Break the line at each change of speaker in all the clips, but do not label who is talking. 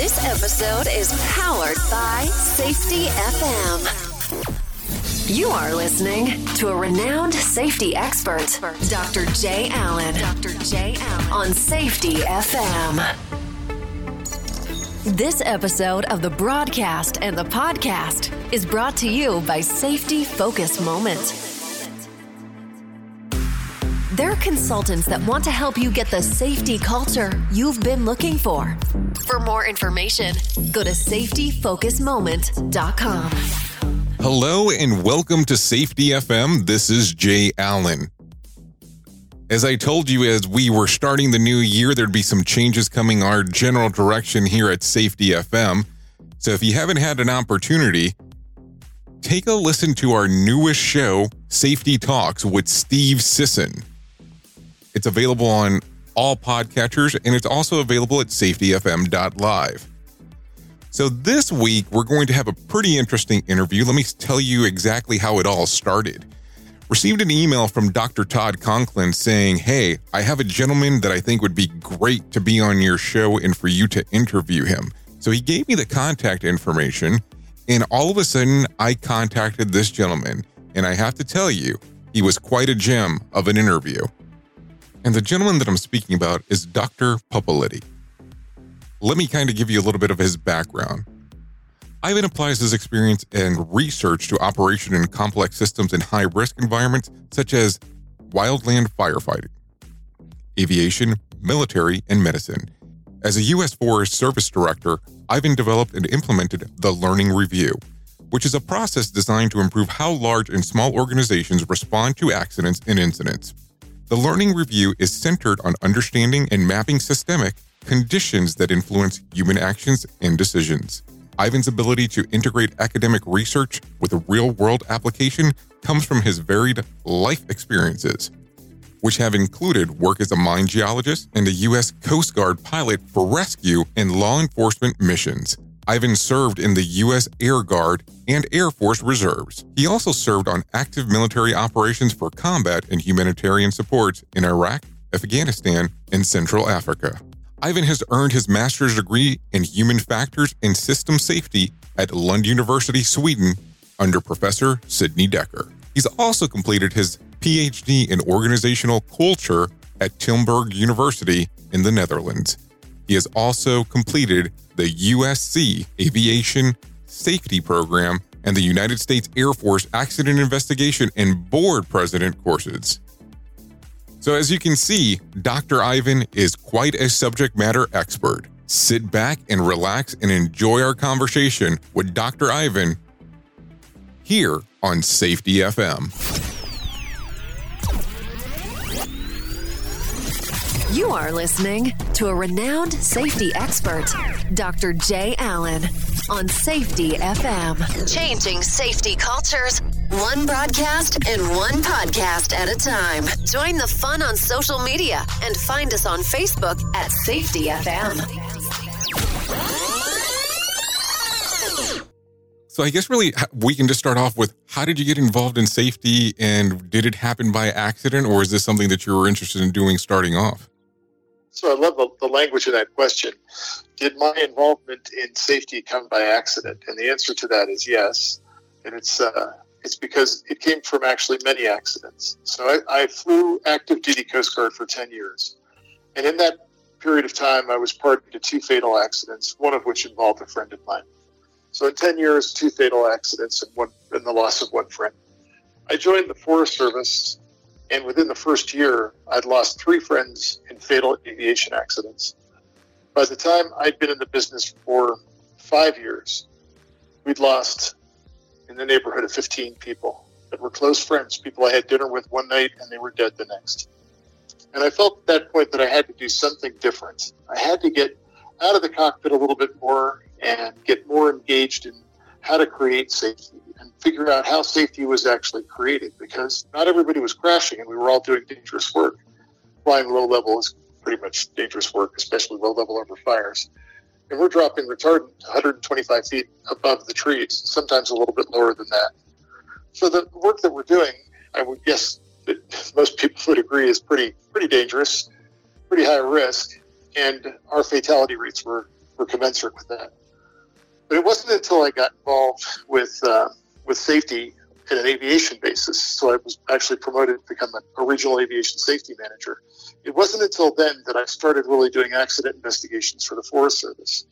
This episode is powered by Safety FM. You are listening to a renowned safety expert, Dr. Jay Allen. Dr. Jay Allen on Safety FM. This episode of the broadcast and the podcast is brought to you by Safety Focus Moment. They're consultants that want to help you get the safety culture you've been looking for. For more information, go to safetyfocusmoment.com.
Hello and welcome to Safety FM. This is Jay Allen. As I told you, as we were starting the new year, there'd be some changes coming our general direction here at Safety FM. So if you haven't had an opportunity, take a listen to our newest show, Safety Talks with Steve Sisson. It's available on all podcatchers and it's also available at safetyfm.live. So this week, we're going to have a pretty interesting interview. Let me tell you exactly how it all started. Received an email from Dr. Todd Conklin saying, Hey, I have a gentleman that I think would be great to be on your show and for you to interview him. So he gave me the contact information, and all of a sudden, I contacted this gentleman. And I have to tell you, he was quite a gem of an interview. And the gentleman that I'm speaking about is Dr. Pupulidy. Let me kind of give you a little bit of his background. Ivan applies his experience and research to operation in complex systems in high risk environments such as wildland firefighting, aviation, military, and medicine. As a U.S. Forest Service Director, Ivan developed and implemented the Learning Review, which is a process designed to improve how large and small organizations respond to accidents and incidents. The Learning Review is centered on understanding and mapping systemic conditions that influence human actions and decisions. Ivan's ability to integrate academic research with a real world application comes from his varied life experiences, which have included work as a mine geologist and a U.S. Coast Guard pilot for rescue and law enforcement missions. Ivan served in the U.S. Air Guard and Air Force Reserves. He also served on active military operations for combat and humanitarian support in Iraq, Afghanistan, and Central Africa. Ivan has earned his master's degree in human factors and system safety at Lund University, Sweden, under Professor Sidney Dekker. He's also completed his PhD in organizational culture at Tilburg University in the Netherlands. He has also completed the USC Aviation Safety Program and the United States Air Force Accident Investigation and Board President courses. So, as you can see, Dr. Ivan is quite a subject matter expert. Sit back and relax and enjoy our conversation with Dr. Ivan here on Safety FM.
You are listening to a renowned safety expert, Dr. Jay Allen, on Safety FM. Changing safety cultures, one broadcast and one podcast at a time. Join the fun on social media and find us on Facebook at Safety FM.
So, I guess really we can just start off with how did you get involved in safety and did it happen by accident or is this something that you were interested in doing starting off?
So I love the, the, language in that question. Did my involvement in safety come by accident? And the answer to that is yes. And it's uh, it's because it came from actually many accidents. So I, I flew active duty Coast Guard for 10 years. And in that period of time, I was party to two fatal accidents, one of which involved a friend of mine. So in 10 years, two fatal accidents and, one, and the loss of one friend. I joined the Forest Service, and within the first year, I'd lost three friends in fatal aviation accidents. By the time I'd been in the business for five years, we'd lost in the neighborhood of 15 people that were close friends, people I had dinner with one night and they were dead the next. And I felt at that point that I had to do something different. I had to get out of the cockpit a little bit more and get more engaged in how to create safety and figure out how safety was actually created because not everybody was crashing and we were all doing dangerous work. Flying low level is pretty much dangerous work, especially low level over fires. And we're dropping retardant 125 feet above the trees, sometimes a little bit lower than that. So the work that we're doing, I would guess that most people would agree is pretty pretty dangerous, pretty high risk, and our fatality rates were, were commensurate with that. But it wasn't until I got involved with uh, with safety at an aviation basis, so I was actually promoted to become a, regional aviation safety manager. It wasn't until then that I started really doing accident investigations for the Forest Service.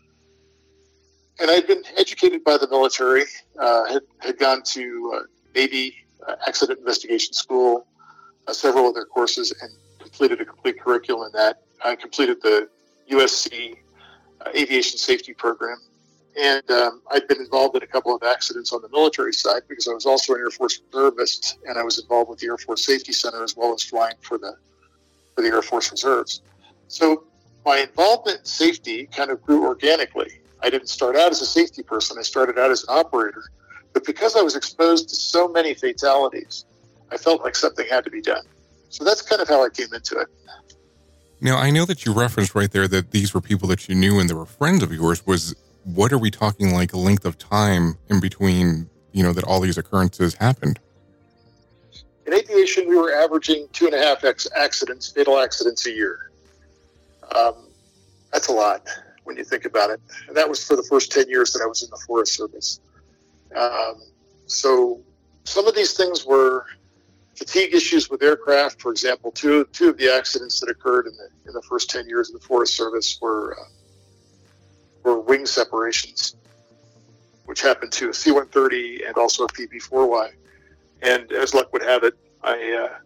And I'd been educated by the military, uh, had, had gone to uh, Navy uh, accident investigation school, uh, several other courses, and completed a complete curriculum in that. I completed the USC uh, aviation safety program. And um, I'd been involved in a couple of accidents on the military side because I was also an Air Force reservist and I was involved with the Air Force Safety Center as well as flying for the for the Air Force Reserves. So my involvement in safety kind of grew organically. I didn't start out as a safety person. I started out as an operator. But because I was exposed to so many fatalities, I felt like something had to be done. So that's kind of how I came into it.
Now, I know that you referenced right there that these were people that you knew and they were friends of yours. Was what are we talking like length of time in between, you know, that all these occurrences happened?
In aviation, we were averaging two and a half accidents, fatal accidents a year. Um, that's a lot when you think about it. And that was for the first 10 years that I was in the Forest Service. Um, so some of these things were fatigue issues with aircraft. For example, two two of the accidents that occurred in the in the first ten years of the Forest Service were uh, were wing separations, which happened to a C-130 and also a PB-4Y. And as luck would have it, I uh,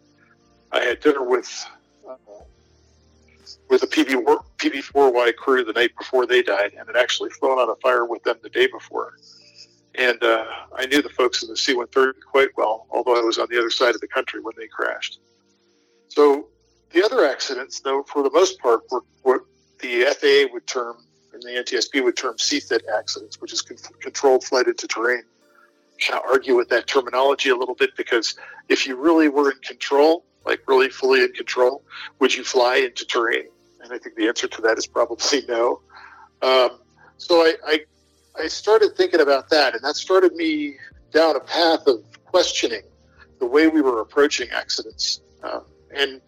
I had dinner with uh, with a PB PB-4Y crew the night before they died, and had actually flown on a fire with them the day before. And uh, I knew the folks in the C 130 quite well, although I was on the other side of the country when they crashed. So the other accidents, though, for the most part, were what the FAA would term the NTSB would term CFIT accidents, which is con- controlled flight into terrain. Kind of argue with that terminology a little bit because if you really were in control, like really fully in control, would you fly into terrain? And I think the answer to that is probably no. Um, so I, I I started thinking about that, and that started me down a path of questioning the way we were approaching accidents. Um, and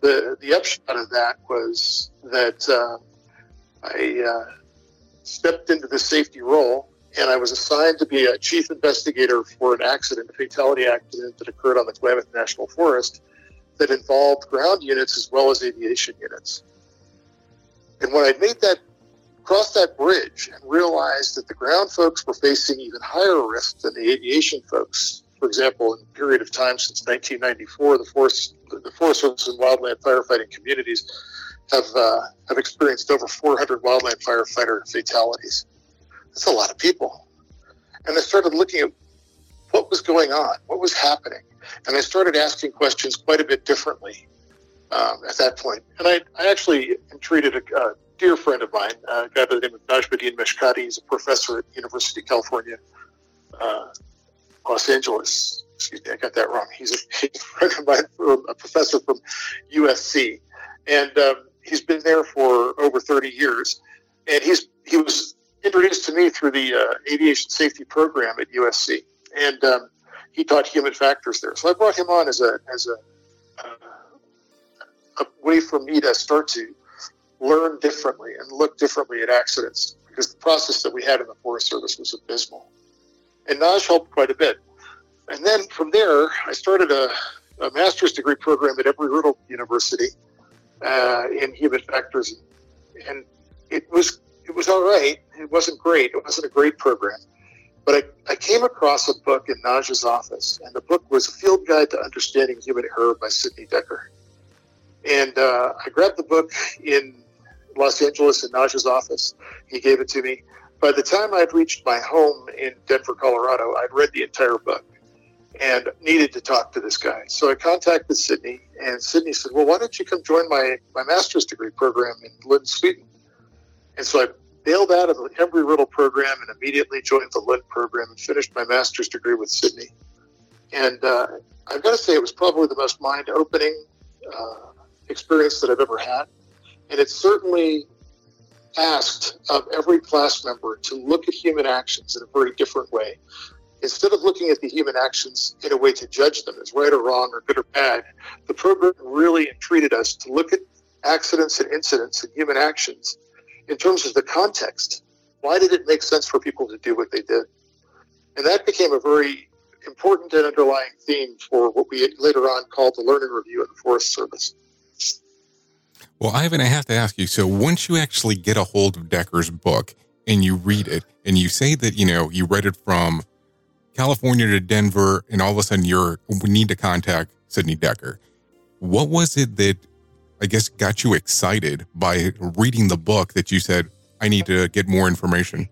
the the upshot of that was that uh, I uh, stepped into the safety role, and I was assigned to be a chief investigator for an accident, a fatality accident that occurred on the Klamath National Forest that involved ground units as well as aviation units. And when I made that crossed that bridge and realized that the ground folks were facing even higher risk than the aviation folks. For example, in a period of time since 1994, the Forest, the Forest Service and wildland firefighting communities have uh, have experienced over 400 wildland firefighter fatalities. That's a lot of people. And I started looking at what was going on, what was happening, and I started asking questions quite a bit differently um, at that point. And I, I actually treated a, a dear friend of mine, a guy by the name of Najmuddin Meshkati. He's a professor at University of California, uh, Los Angeles. Excuse me, I got that wrong. He's a, he's a friend of mine, a professor from USC, and um, he's been there for over 30 years. And he's he was introduced to me through the uh, aviation safety program at USC, and um, he taught human factors there. So I brought him on as a as a, uh, a way for me to start to learn differently and look differently at accidents because the process that we had in the Forest Service was abysmal. And Naj helped quite a bit. And then from there, I started a, a master's degree program at Embry Riddle University uh, in human factors and it was it was all right. It wasn't great. It wasn't a great program. But I, I came across a book in Naj's office, and the book was a field guide to understanding human error by Sidney Dekker. And uh, I grabbed the book in Los Angeles in Naj's office. He gave it to me. By the time I'd reached my home in Denver, Colorado, I'd read the entire book and needed to talk to this guy. So I contacted Sidney, and Sidney said, Well, why don't you come join my, my master's degree program in Lund, Sweden? And so I bailed out of the Embry Riddle program and immediately joined the Lund program and finished my master's degree with Sidney. And uh, I've got to say, it was probably the most mind opening uh, experience that I've ever had. And it certainly asked of every class member to look at human actions in a very different way. Instead of looking at the human actions in a way to judge them as right or wrong or good or bad, the program really entreated us to look at accidents and incidents and human actions in terms of the context. Why did it make sense for people to do what they did? And that became a very important and underlying theme for what we later on called the learning review at the Forest Service.
Well, Ivan, I have to ask you so once you actually get a hold of Dekker's book and you read it, and you say that, you know, you read it from California to Denver, and all of a sudden you're, we need to contact Sidney Dekker. What was it that I guess, got you excited by reading the book that you said, I need to get more information?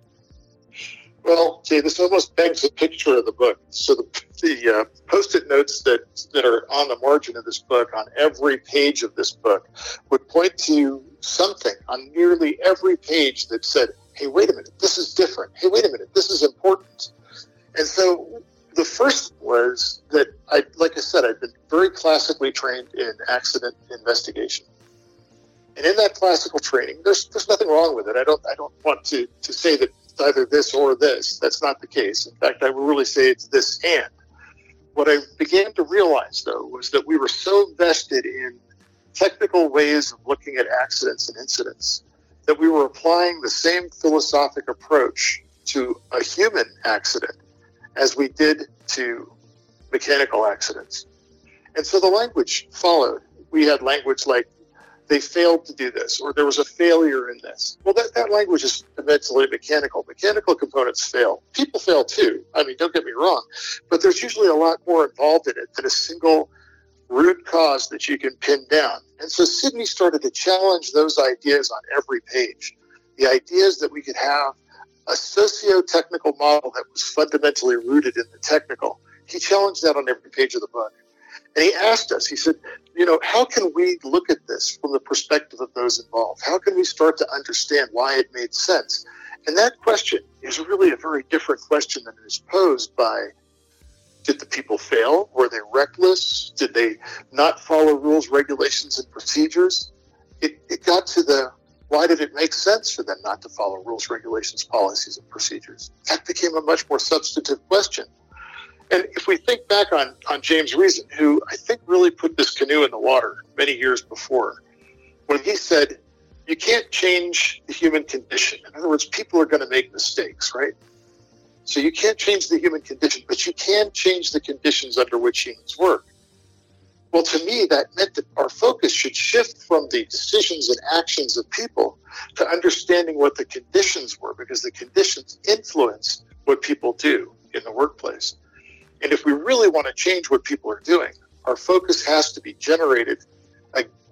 Well, see, this almost begs a picture of the book. So the, the uh, post-it notes that that are on the margin of this book, on every page of this book, would point to something on nearly every page that said, "Hey, wait a minute, this is different. Hey, wait a minute, this is important." And so the first was that I, like I said, I've been very classically trained in accident investigation. And in that classical training, there's there's nothing wrong with it. I don't I don't want to, to say that it's either this or this. That's not the case. In fact, I would really say it's this and. What I began to realize though was that we were so vested in technical ways of looking at accidents and incidents that we were applying the same philosophic approach to a human accident as we did to mechanical accidents. And so the language followed. We had language like, they failed to do this, or there was a failure in this. Well, that, that language is immensely mechanical. Mechanical components fail. People fail too. I mean, don't get me wrong, but there's usually a lot more involved in it than a single root cause that you can pin down. And so Sidney started to challenge those ideas on every page. The ideas that we could have a socio-technical model that was fundamentally rooted in the technical. He challenged that on every page of the book. And he asked us, he said, you know, how can we look at this from the perspective of those involved? How can we start to understand why it made sense? And that question is really a very different question than is posed by did the people fail? Were they reckless? Did they not follow rules, regulations, and procedures? It, it got to the why did it make sense for them not to follow rules, regulations, policies, and procedures? That became a much more substantive question. And if we think back on, on James Reason, who I think really put this canoe in the water many years before, when he said, you can't change the human condition. In other words, people are going to make mistakes, right? So you can't change the human condition, but you can change the conditions under which humans work. Well, to me, that meant that our focus should shift from the decisions and actions of people to understanding what the conditions were, because the conditions influence what people do in the workplace. And if we really want to change what people are doing, our focus has to be generated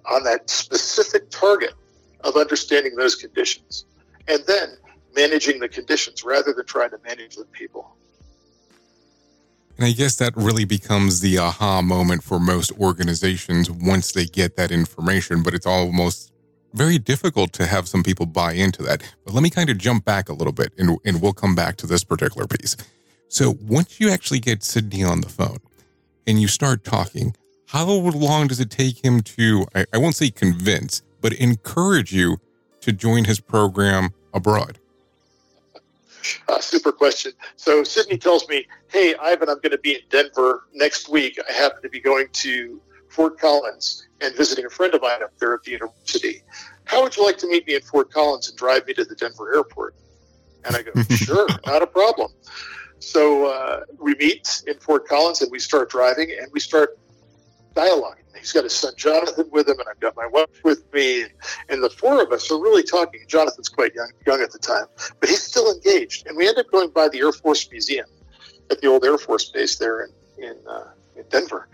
on that specific target of understanding those conditions and then managing the conditions rather than trying to manage the people.
And I guess that really becomes the aha moment for most organizations once they get that information, but it's almost very difficult to have some people buy into that. But let me kind of jump back a little bit and, and we'll come back to this particular piece. So once you actually get Sidney on the phone and you start talking, how long does it take him to, I, I won't say convince, but encourage you to join his program abroad?
Uh, super question. So Sidney tells me, "Hey, Ivan, I'm going to be in Denver next week. I happen to be going to Fort Collins and visiting a friend of mine up there at the university. How would you like to meet me in Fort Collins and drive me to the Denver airport?" And I go, "Sure, not a problem." So uh, we meet in Fort Collins and we start driving and we start dialogue. He's got his son Jonathan with him, and I've got my wife with me, and the four of us are really talking. Jonathan's quite young, young at the time, but he's still engaged. And we end up going by the Air Force Museum at the old Air Force base there in in, uh, in Denver,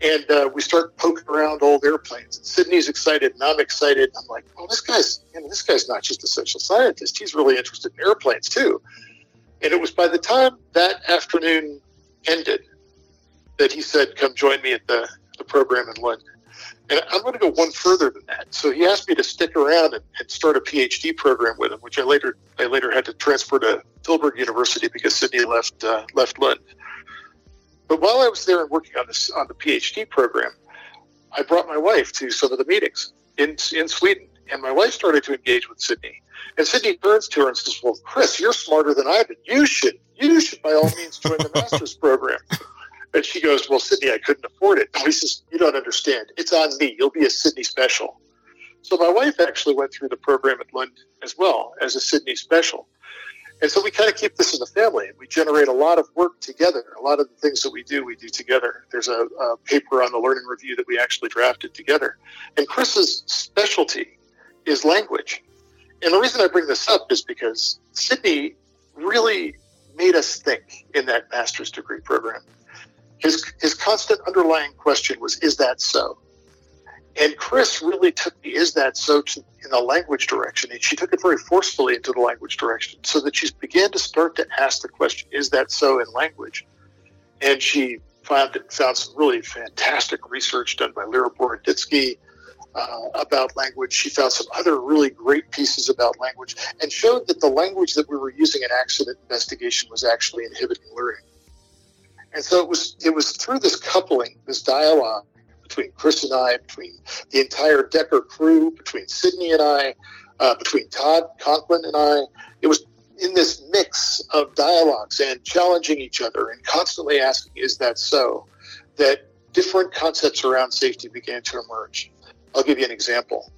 and uh, we start poking around old airplanes. And Sidney's excited, and I'm excited. I'm like, "Oh, this guy's you know, this guy's not just a social scientist; he's really interested in airplanes too." And it was by the time that afternoon ended that he said, "Come join me at the program in London." And I'm going to go one further than that. So he asked me to stick around and, and, start a PhD program with him, which I later I later had to transfer to Tilburg University because Sidney left uh, left Lund. But while I was there and working on this on the PhD program, I brought my wife to some of the meetings in in Sweden, and my wife started to engage with Sidney. And Sidney turns to her and says, "Well, Chris, you're smarter than I've been. You should you should by all means join the master's program." And she goes, "Well, Sidney, I couldn't afford it." And he says, "You don't understand. It's on me. You'll be a Sidney special." So my wife actually went through the program at Lund as well as a Sidney special. And so we kind of keep this in the family we generate a lot of work together. A lot of the things that we do, we do together. There's a, a paper on the learning review that we actually drafted together. And Chris's specialty is language. And the reason I bring this up is because Sidney really made us think in that master's degree program. His, his constant underlying question was, is that so? And Chris really took the is that so to, in the language direction. And she took it very forcefully into the language direction so that she began to start to ask the question, is that so in language? And she found, found some really fantastic research done by Lera Boroditsky uh, about language. She found some other really great pieces about language and showed that the language that we were using in accident investigation was actually inhibiting learning. And so it was it was through this coupling, this dialogue between Chris and I, between the entire Dekker crew, between Sidney and I, uh, between Todd Conklin and I. It was in this mix of dialogues and challenging each other and constantly asking, is that so? That different concepts around safety began to emerge. I'll give you an example.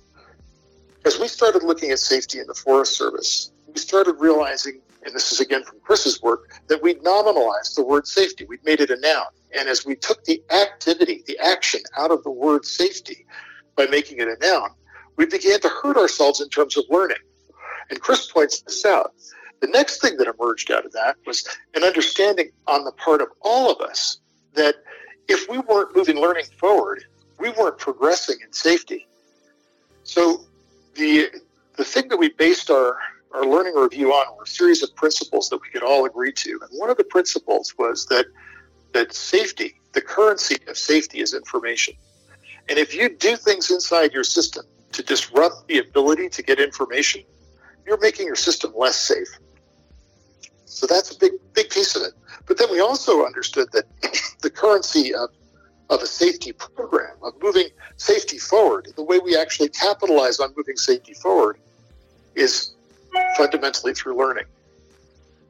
As we started looking at safety in the Forest Service, we started realizing, and this is again from Chris's work, that we'd nominalized the word safety. We'd made it a noun. And as we took the activity, the action out of the word safety by making it a noun, we began to hurt ourselves in terms of learning. And Chris points this out. The next thing that emerged out of that was an understanding on the part of all of us that if we weren't moving learning forward, we weren't progressing in safety. So the the thing that we based our, our learning review on were a series of principles that we could all agree to. And one of the principles was that that safety, the currency of safety is information. And if you do things inside your system to disrupt the ability to get information, you're making your system less safe. So that's a big, big piece of it. But then we also understood that the currency of, of a safety program, of moving safety forward, the way we actually capitalize on moving safety forward is fundamentally through learning.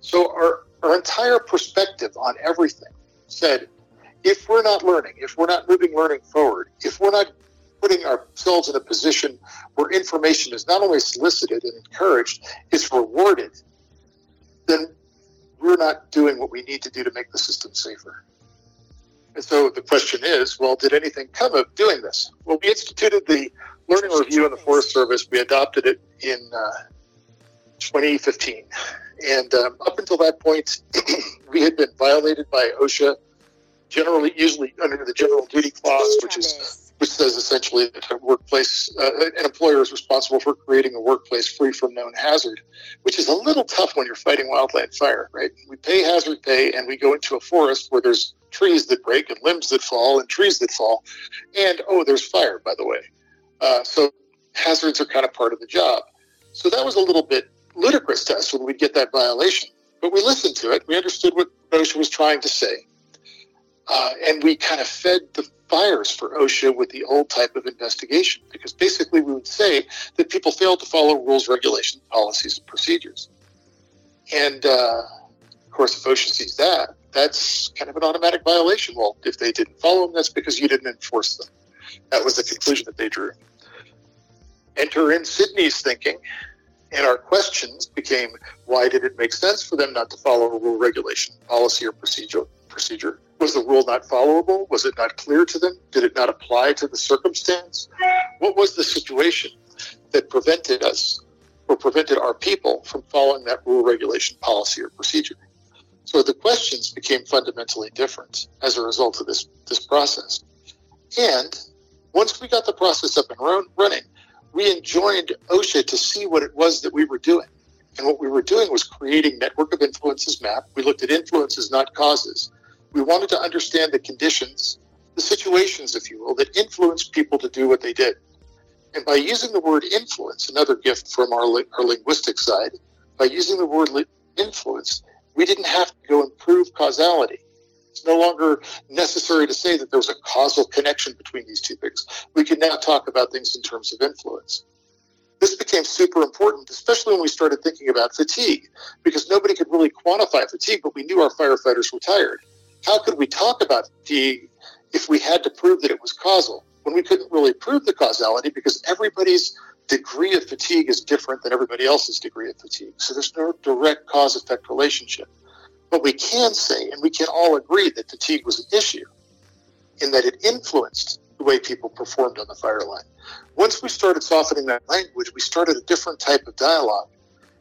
So our, our entire perspective on everything said, if we're not learning, if we're not moving learning forward, if we're not putting ourselves in a position where information is not only solicited and encouraged, it's rewarded, then we're not doing what we need to do to make the system safer. And so the question is, well, did anything come of doing this? Well, we instituted the learning review in the Forest Service. We adopted it in uh, 2015. And um, up until that point, we had been violated by OSHA, generally, usually under the general duty clause, which is which says essentially that a workplace, uh, an employer is responsible for creating a workplace free from known hazard, which is a little tough when you're fighting wildland fire, right? We pay hazard pay and we go into a forest where there's trees that break and limbs that fall and trees that fall. And oh, there's fire, by the way. Uh, so hazards are kind of part of the job. So that was a little bit ludicrous to us when we'd get that violation. But we listened to it. We understood what OSHA was trying to say. Uh, and we kind of fed the fires for OSHA with the old type of investigation because basically we would say that people failed to follow rules, regulations, policies, and procedures. And uh, of course, if OSHA sees that, that's kind of an automatic violation. Well, if they didn't follow them, that's because you didn't enforce them. That was the conclusion that they drew. Enter in Sidney's thinking and our questions became why did it make sense for them not to follow a rule, regulation, policy, or procedure, procedure Was the rule not followable? Was it not clear to them? Did it not apply to the circumstance? What was the situation that prevented us or prevented our people from following that rule, regulation, policy, or procedure? So the questions became fundamentally different as a result of this, this process. And once we got the process up and run, running, we enjoined OSHA to see what it was that we were doing. And what we were doing was creating network of influences map. We looked at influences, not causes. We wanted to understand the conditions, the situations, if you will, that influenced people to do what they did. And by using the word influence, another gift from our, our linguistic side, by using the word influence, we didn't have to go and prove causality. It's no longer necessary to say that there was a causal connection between these two things. We can now talk about things in terms of influence. This became super important, especially when we started thinking about fatigue, because nobody could really quantify fatigue, but we knew our firefighters were tired. How could we talk about fatigue if we had to prove that it was causal when we couldn't really prove the causality because everybody's degree of fatigue is different than everybody else's degree of fatigue. So there's no direct cause effect relationship. But we can say, and we can all agree, that fatigue was an issue in that it influenced the way people performed on the fire line. Once we started softening that language, we started a different type of dialogue.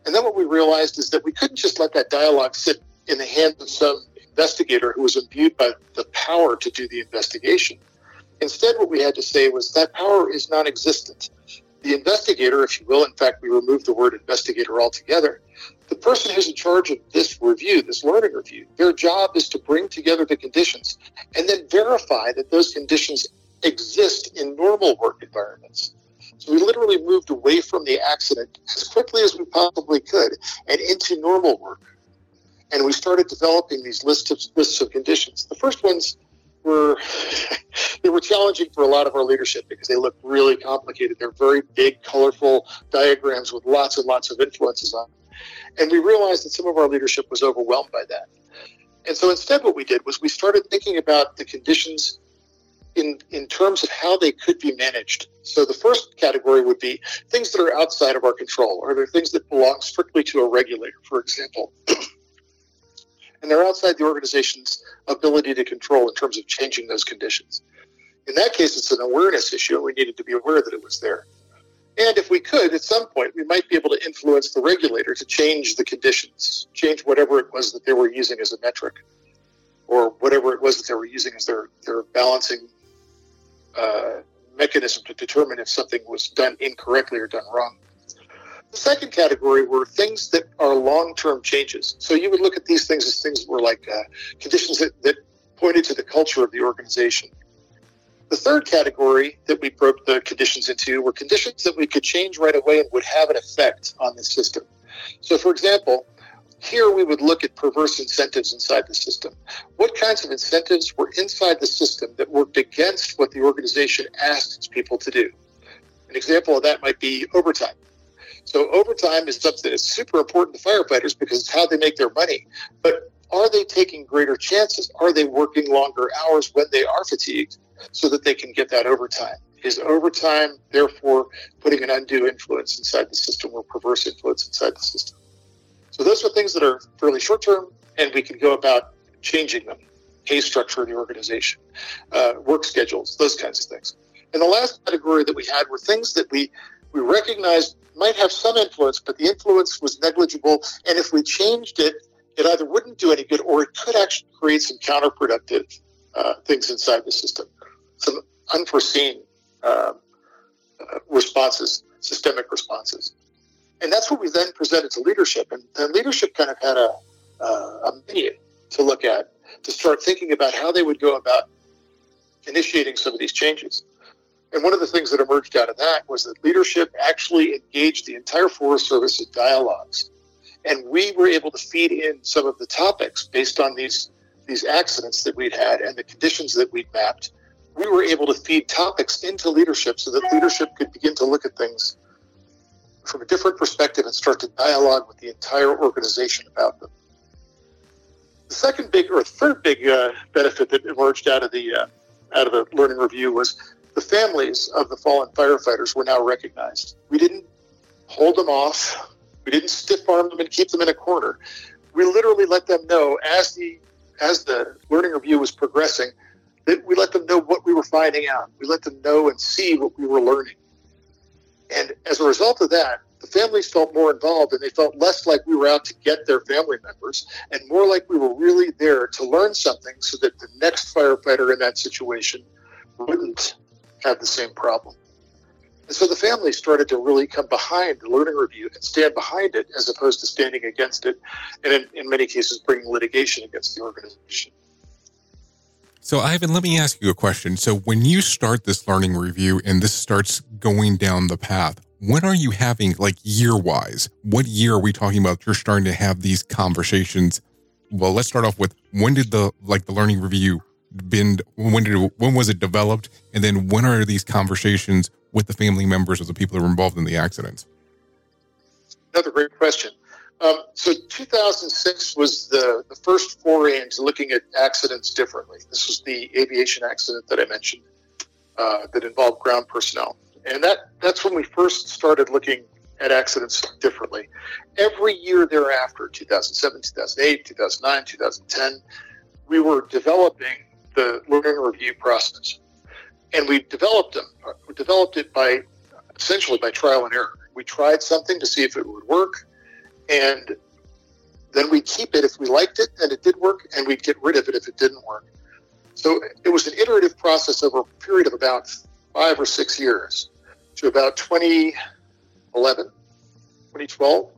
And then what we realized is that we couldn't just let that dialogue sit in the hands of some investigator who was imbued by the power to do the investigation. Instead, what we had to say was that power is non existent. The investigator, if you will, in fact, we removed the word investigator altogether, the person who's in charge of this review, this learning review, their job is to bring together the conditions and then verify that those conditions exist in normal work environments. So we literally moved away from the accident as quickly as we possibly could and into normal work. And we started developing these lists of lists of conditions. The first ones were they were challenging for a lot of our leadership because they look really complicated. They're very big, colorful diagrams with lots and lots of influences on them. And we realized that some of our leadership was overwhelmed by that. And so instead, what we did was we started thinking about the conditions in, in terms of how they could be managed. So the first category would be things that are outside of our control, or they're things that belong strictly to a regulator, for example. and they're outside the organization's ability to control in terms of changing those conditions. In that case, it's an awareness issue, and we needed to be aware that it was there. And if we could, at some point, we might be able to influence the regulator to change the conditions, change whatever it was that they were using as a metric, or whatever it was that they were using as their, their balancing uh, mechanism to determine if something was done incorrectly or done wrong. The second category were things that are long term changes. So you would look at these things as things that were like uh, conditions that, that pointed to the culture of the organization the third category that we broke the conditions into were conditions that we could change right away and would have an effect on the system. So, for example, here we would look at perverse incentives inside the system. What kinds of incentives were inside the system that worked against what the organization asked its people to do? An example of that might be overtime. So, overtime is something that's super important to firefighters because it's how they make their money. But are they taking greater chances? Are they working longer hours when they are fatigued? So that they can get that overtime. Is overtime, therefore, putting an undue influence inside the system or perverse influence inside the system? So those are things that are fairly short term, and we can go about changing them. Pay structure in the organization, uh, work schedules, those kinds of things. And the last category that we had were things that we we recognized might have some influence, but the influence was negligible. And if we changed it, it either wouldn't do any good or it could actually create some counterproductive uh, things inside the system some unforeseen uh, responses, systemic responses. And that's what we then presented to leadership. And then leadership kind of had a, uh, a menu to look at to start thinking about how they would go about initiating some of these changes. And one of the things that emerged out of that was that leadership actually engaged the entire Forest Service in dialogues. And we were able to feed in some of the topics based on these, these accidents that we'd had and the conditions that we'd mapped we were able to feed topics into leadership so that leadership could begin to look at things from a different perspective and start to dialogue with the entire organization about them. The second big or third big uh, benefit that emerged out of the uh, out of the learning review was the families of the fallen firefighters were now recognized. We didn't hold them off. We didn't stiff arm them and keep them in a corner. We literally let them know as the as the learning review was progressing, that we let them know what we were finding out. We let them know and see what we were learning. And as a result of that, the families felt more involved and they felt less like we were out to get their family members and more like we were really there to learn something so that the next firefighter in that situation wouldn't have the same problem. And so the families started to really come behind the learning review and stand behind it as opposed to standing against it, and in, in many cases, bringing litigation against the organization.
So, Ivan, let me ask you a question. So, when you start this learning review and this starts going down the path, when are you having, like year wise, what year are we talking about? You're starting to have these conversations. Well, let's start off with when did the like the learning review been when did it, when was it developed and then when are these conversations with the family members of the people that were involved in the accidents?
Another great question. Um, so 2006 was the, the first foray into looking at accidents differently. This was the aviation accident that I mentioned uh, that involved ground personnel. And that, that's when we first started looking at accidents differently. Every year thereafter, 2007, 2008, 2009, 2010, we were developing the learning review process. And we developed them. We developed it by essentially by trial and error. We tried something to see if it would work, and then we'd keep it if we liked it and it did work, and we'd get rid of it if it didn't work. So it was an iterative process over a period of about five or six years to about 2011, 2012,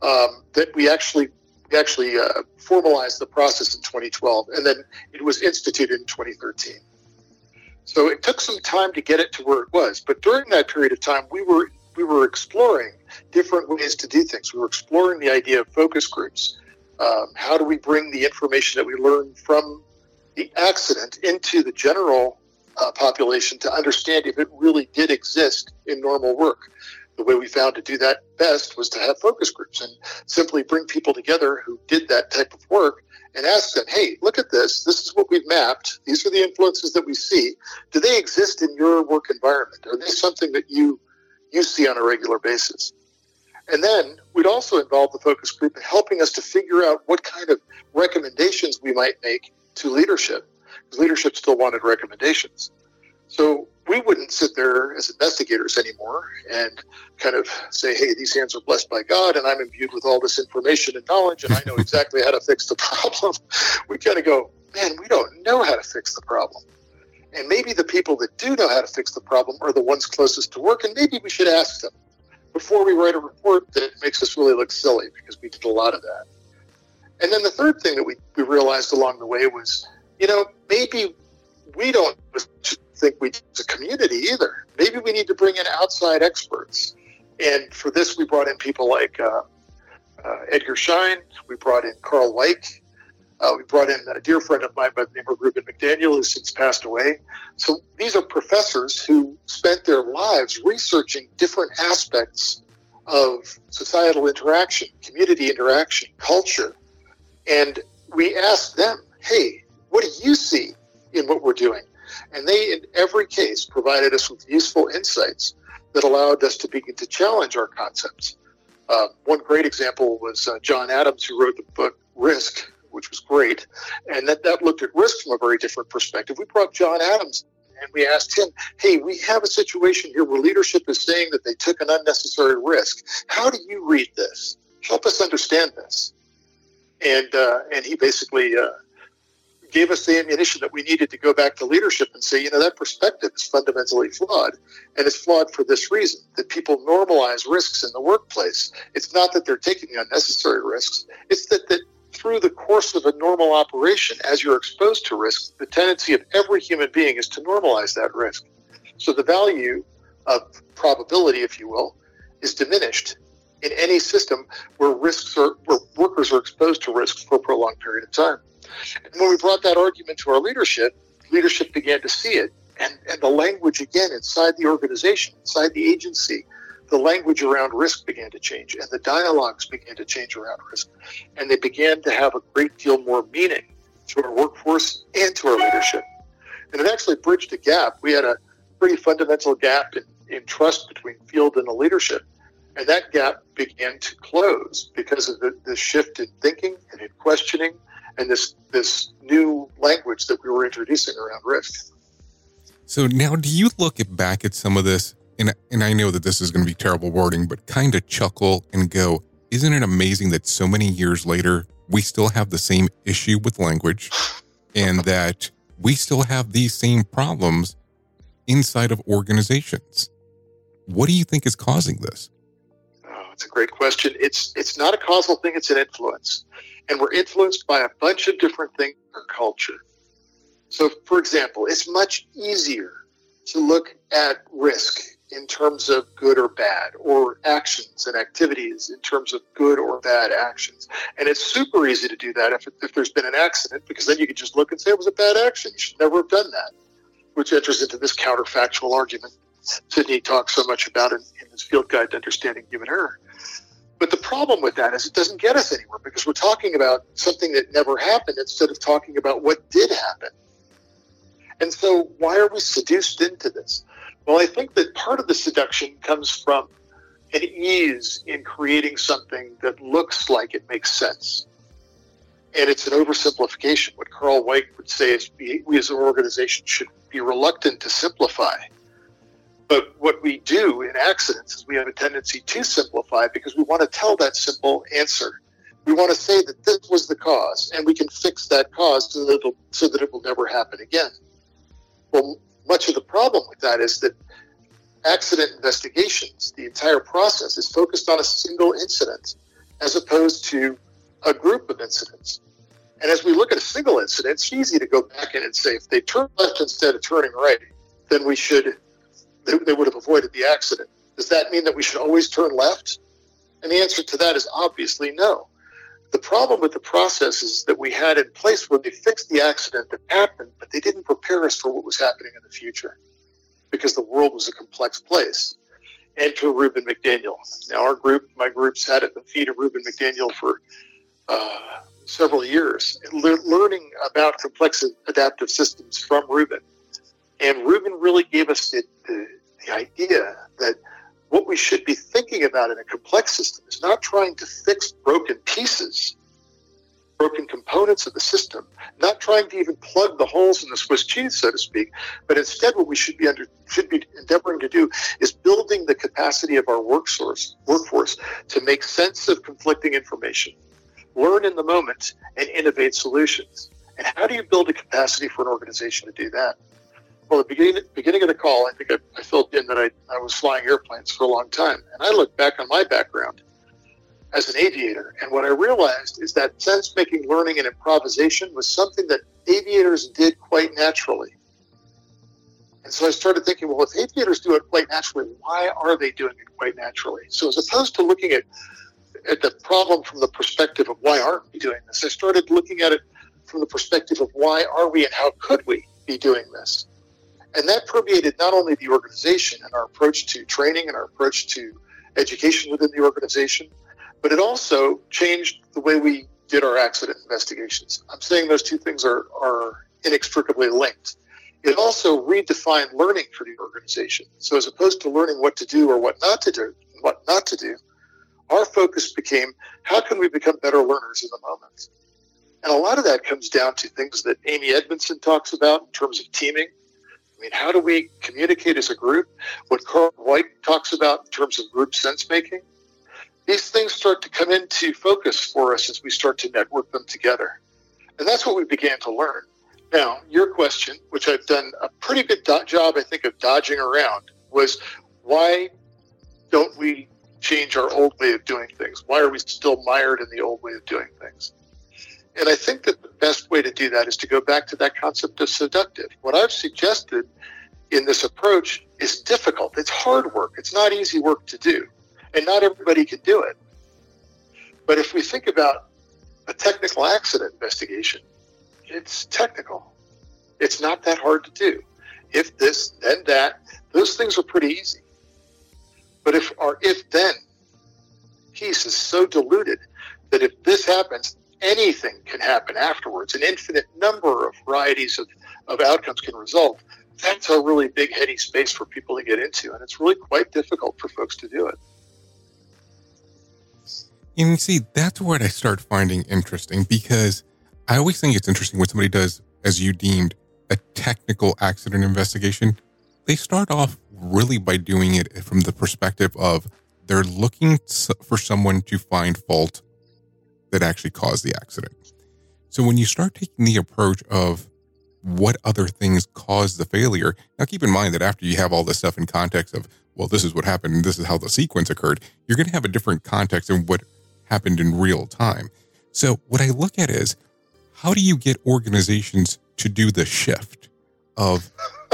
um, that we actually we actually uh, formalized the process in 2012, and then it was instituted in 2013. So it took some time to get it to where it was, but during that period of time, we were we were exploring different ways to do things. We were exploring the idea of focus groups. Um, how do we bring the information that we learned from the accident into the general uh, population to understand if it really did exist in normal work? the way we found to do that best was to have focus groups and simply bring people together who did that type of work and ask them, hey, look at this. This is what we've mapped. These are the influences that we see. Do they exist in your work environment? Are they something that you you see on a regular basis? And then we'd also involve the focus group in helping us to figure out what kind of recommendations we might make to leadership. Because leadership still wanted recommendations. So we wouldn't sit there as investigators anymore and kind of say, hey, these hands are blessed by God, and I'm imbued with all this information and knowledge, and I know exactly how to fix the problem. We kind of go, man, we don't know how to fix the problem. And maybe the people that do know how to fix the problem are the ones closest to work, and maybe we should ask them before we write a report that makes us really look silly because we did a lot of that. And then the third thing that we, we realized along the way was, you know, maybe we don't think we as a community either. Maybe we need to bring in outside experts. And for this, we brought in people like uh, uh, Edgar Schein. We brought in Carl Weick. Uh, we brought in a dear friend of mine by the name of Reuben McDaniel, who's since passed away. So these are professors who spent their lives researching different aspects of societal interaction, community interaction, culture. And we asked them, hey, what do you see in what we're doing? And they, in every case, provided us with useful insights that allowed us to begin to challenge our concepts. Uh, one great example was uh, John Adams, who wrote the book Risk, which was great. And that, that looked at risk from a very different perspective. We brought John Adams and we asked him, hey, we have a situation here where leadership is saying that they took an unnecessary risk. How do you read this? Help us understand this. And, uh, and he basically uh, gave us the ammunition that we needed to go back to leadership and say, you know, that perspective is fundamentally flawed. And it's flawed for this reason that people normalize risks in the workplace. It's not that they're taking unnecessary risks, it's that, that through the course of a normal operation, as you're exposed to risk, the tendency of every human being is to normalize that risk. So the value of probability, if you will, is diminished in any system where risks are where workers are exposed to risks for a prolonged period of time. And when we brought that argument to our leadership, leadership began to see it. And, and the language, again, inside the organization, inside the agency, the language around risk began to change and the dialogues began to change around risk. And they began to have a great deal more meaning to our workforce and to our leadership. And it actually bridged a gap. We had a pretty fundamental gap in, in trust between field and the leadership. And that gap began to close because of the, the shift in thinking and in questioning and this this new language that we were introducing around risk.
So now, do you look back at some of this, and and I know that this is going to be terrible wording, but kind of chuckle and go, "Isn't it amazing that so many years later we still have the same issue with language, and that we still have these same problems inside of organizations?" What do you think is causing this?
Oh, it's a great question. It's it's not a causal thing; it's an influence, and we're influenced by a bunch of different things in our culture. So, for example, it's much easier to look at risk in terms of good or bad, or actions and activities in terms of good or bad actions. And it's super easy to do that if, if there's been an accident, because then you can just look and say it was a bad action. You should never have done that, which enters into this counterfactual argument Sidney talks so much about in, in his field guide to understanding human error. But the problem with that is it doesn't get us anywhere because we're talking about something that never happened instead of talking about what did happen. And so, why are we seduced into this? Well, I think that part of the seduction comes from an ease in creating something that looks like it makes sense. And it's an oversimplification. What Karl Weick would say is we, as an organization should be reluctant to simplify but what we do in accidents is we have a tendency to simplify because we want to tell that simple answer. We want to say that this was the cause and we can fix that cause so that, so that it will never happen again. Well, much of the problem with that is that accident investigations, the entire process, is focused on a single incident as opposed to a group of incidents. And as we look at a single incident, it's easy to go back in and say if they turn left instead of turning right, then we should they, they would have avoided the accident. Does that mean that we should always turn left? And the answer to that is obviously no. The problem with the processes that we had in place where they fixed the accident that happened, but they didn't prepare us for what was happening in the future because the world was a complex place. Enter Reuben McDaniel. Now, our group, my group, sat at the feet of Reuben McDaniel for uh, several years, le- learning about complex adaptive systems from Reuben. And Reuben really gave us the, the, the idea that what we should be thinking about in a complex system is not trying to fix broken pieces, broken components of the system, not trying to even plug the holes in the Swiss cheese, so to speak, but instead what we should be under should be endeavoring to do is building the capacity of our workforce workforce to make sense of conflicting information, learn in the moment, and innovate solutions. And how do you build a capacity for an organization to do that? Well, the beginning beginning of the call, I think I, I filled in that I, I was flying airplanes for a long time, and I look back on my background as an aviator, and what I realized is that sense making, learning, and improvisation was something that aviators did quite naturally. And so I started thinking, well, if aviators do it quite naturally, why are they doing it quite naturally? So as opposed to looking at at the problem from the perspective of why aren't we doing this, I started looking at it from the perspective of why are we and how could we be doing this. And that permeated not only the organization and our approach to training and our approach to education within the organization, but it also changed the way we did our accident investigations. I'm saying those two things are, are inextricably linked. It also redefined learning for the organization. So as opposed to learning what to do or what not to do, what not to do, our focus became how can we become better learners in the moment? And a lot of that comes down to things that Amy Edmondson talks about in terms of teaming, I mean, how do we communicate as a group? What Karl Weick talks about in terms of group sense making, these things start to come into focus for us as we start to network them together. And that's what we began to learn. Now, your question, which I've done a pretty good do- job, I think, of dodging around, was why don't we change our old way of doing things? Why are we still mired in the old way of doing things? And I think that the best way to do that is to go back to that concept of seductive. What I've suggested in this approach is difficult. It's hard work. It's not easy work to do. And not everybody can do it. But if we think about a technical accident investigation, it's technical. It's not that hard to do. If this, then that, those things are pretty easy. But if our if then piece is so diluted that if this happens, anything can happen afterwards. An infinite number of varieties of, of outcomes can result. That's a really big, heady space for people to get into, and it's really quite difficult for folks to do it.
And you see, that's what I start finding interesting because I always think it's interesting when somebody does, as you deemed, a technical accident investigation. They start off really by doing it from the perspective of they're looking for someone to find fault that actually caused the accident. So when you start taking the approach of what other things caused the failure, now keep in mind that after you have all this stuff in context of, well, this is what happened and this is how the sequence occurred, you're going to have a different context than what happened in real time. So what I look at is how do you get organizations to do the shift of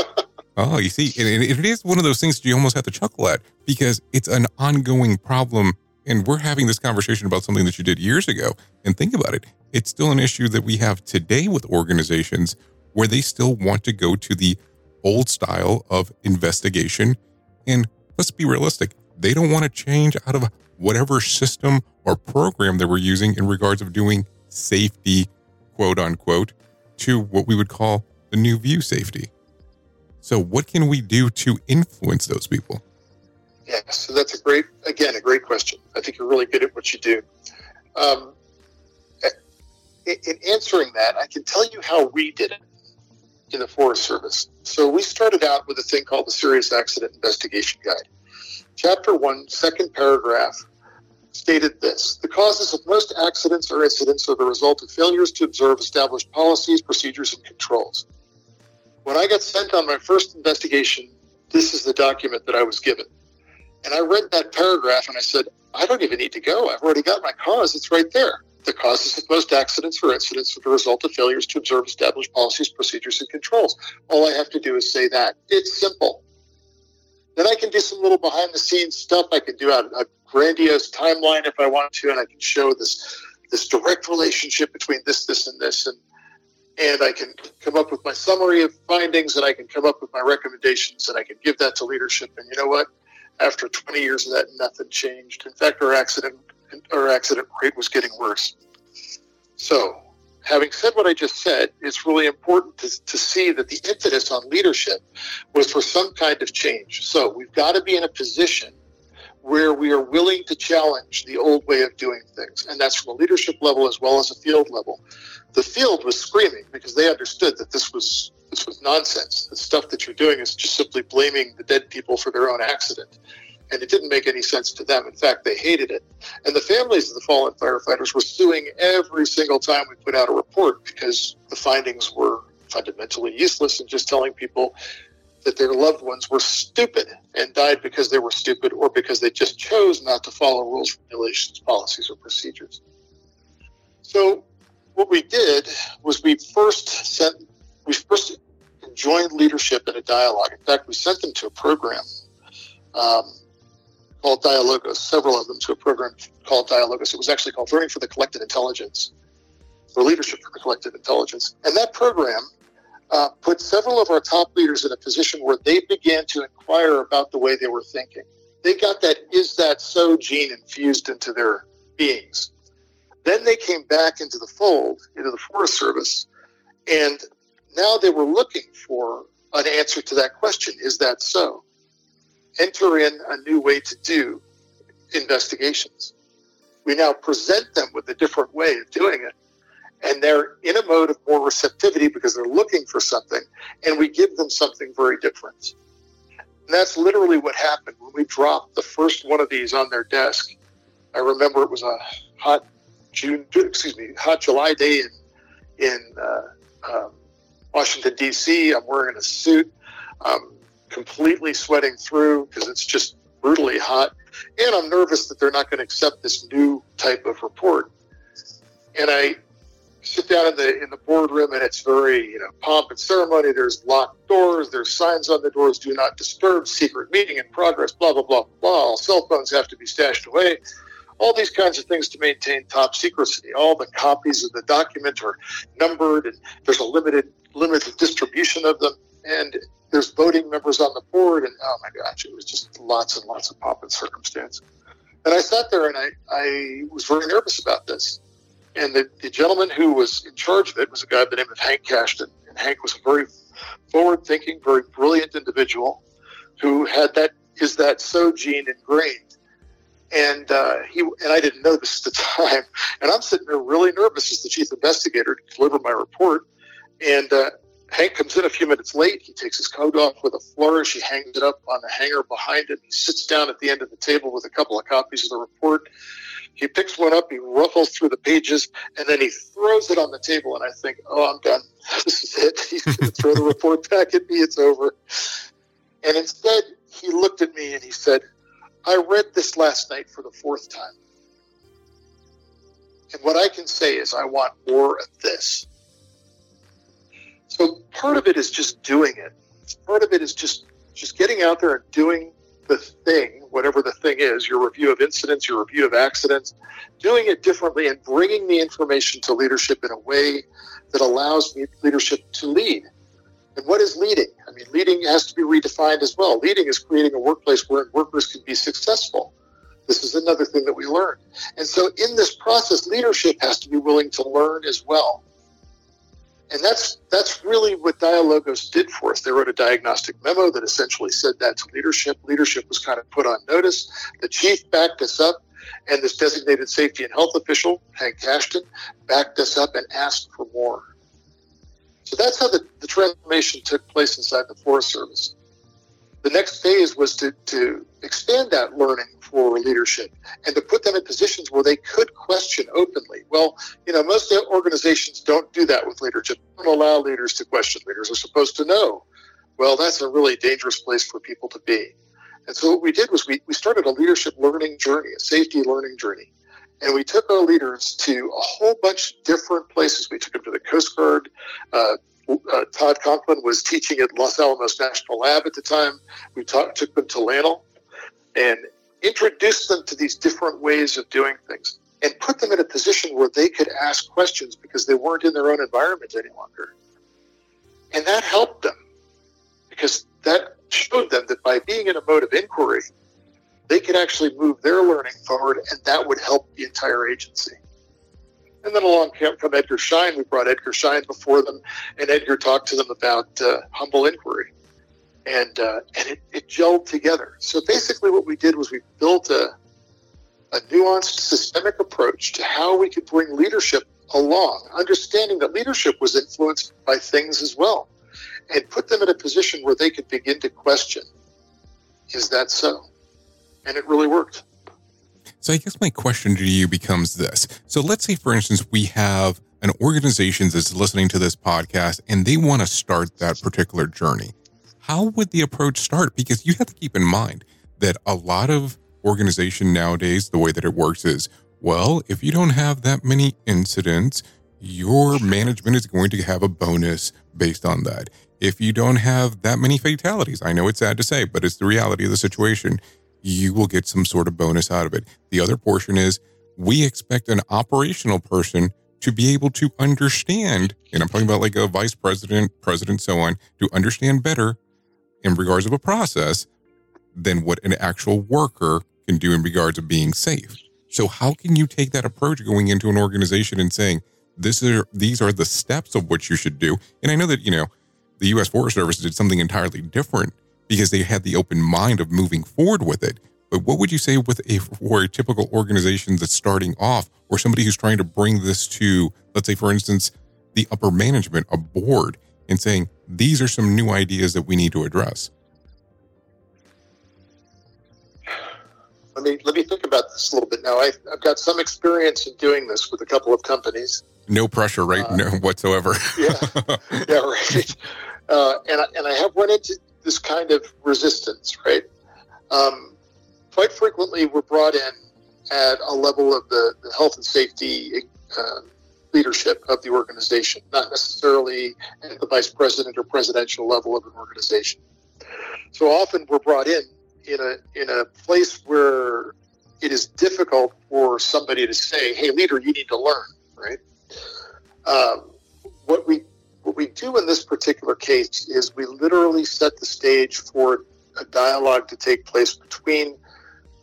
oh you see and it is one of those things that you almost have to chuckle at because it's an ongoing problem and we're having this conversation about something that you did years ago and think about it it's still an issue that we have today with organizations where they still want to go to the old style of investigation and let's be realistic they don't want to change out of whatever system or program that we're using in regards of doing safety quote unquote to what we would call the new view safety. So, what can we do to influence those people?
Yeah, so that's a great, again, a great question. I think you're really good at what you do. Um, in answering that, I can tell you how we did it in the Forest Service. So, we started out with a thing called the Serious Accident Investigation Guide. Chapter one, second paragraph stated this The causes of most accidents or incidents are the result of failures to observe established policies, procedures, and controls. When I got sent on my first investigation, this is the document that I was given. And I read that paragraph and I said, I don't even need to go. I've already got my cause. It's right there. The causes of most accidents or incidents are the result of failures to observe established policies, procedures, and controls. All I have to do is say that. It's simple. Then I can do some little behind the scenes stuff. I can do a, a grandiose timeline if I want to, and I can show this this direct relationship between this, this, and this, and and I can come up with my summary of findings, and I can come up with my recommendations, and I can give that to leadership. And you know what? After 20 years of that, nothing changed. In fact, our accident our accident rate was getting worse. So having said what I just said, it's really important to, to see that the impetus on leadership was for some kind of change. So we've got to be in a position where we are willing to challenge the old way of doing things. And that's from a leadership level as well as a field level. The field was screaming because they understood that this was this was nonsense. The stuff that you're doing is just simply blaming the dead people for their own accident and it didn't make any sense to them. In fact, they hated it. And the families of the fallen firefighters were suing every single time we put out a report because the findings were fundamentally useless and just telling people that their loved ones were stupid and died because they were stupid or because they just chose not to follow rules, regulations, policies, or procedures. So what we did was we first sent we first joined leadership in a dialogue. In fact, we sent them to a program um, called Dialogos, several of them to a program called Dialogos. It was actually called Learning for the Collective Intelligence, or Leadership for the Collective Intelligence. And that program uh, put several of our top leaders in a position where they began to inquire about the way they were thinking. They got that is that so gene infused into their beings. Then they came back into the fold, into the Forest Service, and now they were looking for an answer to that question is that so? enter in a new way to do investigations. We now present them with a different way of doing it. And they're in a mode of more receptivity because they're looking for something, and we give them something very different. And that's literally what happened when we dropped the first one of these on their desk. I remember it was a hot June, excuse me, hot July day in in uh, um, Washington D.C. I'm wearing a suit. Um, completely sweating through because it's just brutally hot. And I'm nervous that they're not going to accept this new type of report. And I sit down in the in the boardroom and it's very you know pomp and ceremony. There's locked doors. There's signs on the doors: "Do not disturb." Secret meeting in progress. Blah blah blah blah. All cell phones have to be stashed away. All these kinds of things to maintain top secrecy. All the copies of the document are numbered, and there's a limited limited distribution of them. And there's voting members on the board, and oh my gosh, it was just lots and lots of pomp and circumstance. And I sat there and I, I was very nervous about this. And the, the gentleman who was in charge of it was a guy by the name of Hank Kashdan. And Hank was a very forward thinking, very brilliant individual who had that is that so gene ingrained. And uh, he and I didn't know this at the time. And I'm sitting there really nervous as the chief investigator to deliver my report. And uh, Hank comes in a few minutes late. He takes his coat off with a flourish. He hangs it up on the hanger behind him. He sits down at the end of the table with a couple of copies of the report. He picks one up, he ruffles through the pages, and then he throws it on the table. And I think, oh, I'm done. This is it. He's going to throw the report back at me. It's over. And instead, he looked at me and he said, I read this last night for the fourth time. And what I can say is, I want more of this. So part of it is just doing it. Part of it is just just getting out there and doing the thing, whatever the thing is, your review of incidents, your review of accidents, doing it differently and bringing the information to leadership in a way that allows leadership to lead. And what is leading? I mean, leading has to be redefined as well. Leading is creating a workplace where workers can be successful. This is another thing that we learn. And so in this process, leadership has to be willing to learn as well. And that's that's really what Dialogos did for us. They wrote a diagnostic memo that essentially said that to leadership. Leadership was kind of put on notice. The chief backed us up, and this designated safety and health official, Hank Kashdan, backed us up and asked for more. So that's how the, the transformation took place inside the Forest Service. The next phase was to, to expand that learning for leadership and to put them in positions where they could question openly. Well, you know, most organizations don't do that with leadership. Don't allow leaders to question. Leaders are supposed to know. Well, that's a really dangerous place for people to be. And so what we did was we, we started a leadership learning journey, a safety learning journey. And we took our leaders to a whole bunch of different places. We took them to the Coast Guard. Uh, uh, Todd Conklin was teaching at Los Alamos National Lab at the time. We took them to LANL and introduced them to these different ways of doing things and put them in a position where they could ask questions because they weren't in their own environment any longer. And that helped them because that showed them that by being in a mode of inquiry, they could actually move their learning forward and that would help the entire agency. And then along came from Edgar Schein. We brought Edgar Schein before them, and Edgar talked to them about uh, humble inquiry. And, uh, and it, it gelled together. So basically, what we did was we built a, a nuanced systemic approach to how we could bring leadership along, understanding that leadership was influenced by things as well, and put them in a position where they could begin to question is that so? And it really worked.
So I guess my question to you becomes this. So let's say, for instance, we have an organization that's listening to this podcast and they want to start that particular journey. How would the approach start? Because you have to keep in mind that a lot of organization nowadays, the way that it works is, well, if you don't have that many incidents, your management is going to have a bonus based on that. If you don't have that many fatalities, I know it's sad to say, but it's the reality of the situation you will get some sort of bonus out of it. The other portion is we expect an operational person to be able to understand, and I'm talking about like a vice president, president, so on, to understand better in regards of a process than what an actual worker can do in regards of being safe. So how can you take that approach going into an organization and saying, this are these are the steps of what you should do? And I know that, you know, the US Forest Service did something entirely different because they had the open mind of moving forward with it. But what would you say with a for a typical organization that's starting off, or somebody who's trying to bring this to, let's say, for instance, the upper management, a board, and saying these are some new ideas that we need to address?
Let me let me think about this a little bit now. I've, I've got some experience in doing this with a couple of companies.
No pressure, right? Uh, no whatsoever.
yeah, yeah, right. Uh, and I, and I have run into this kind of resistance, right? Um, quite frequently, we're brought in at a level of the, the health and safety uh, leadership of the organization, not necessarily at the vice president or presidential level of an organization. So often, we're brought in in a in a place where it is difficult for somebody to say, "Hey, leader, you need to learn." Right? Um, what we what we do in this particular case is we literally set the stage for a dialogue to take place between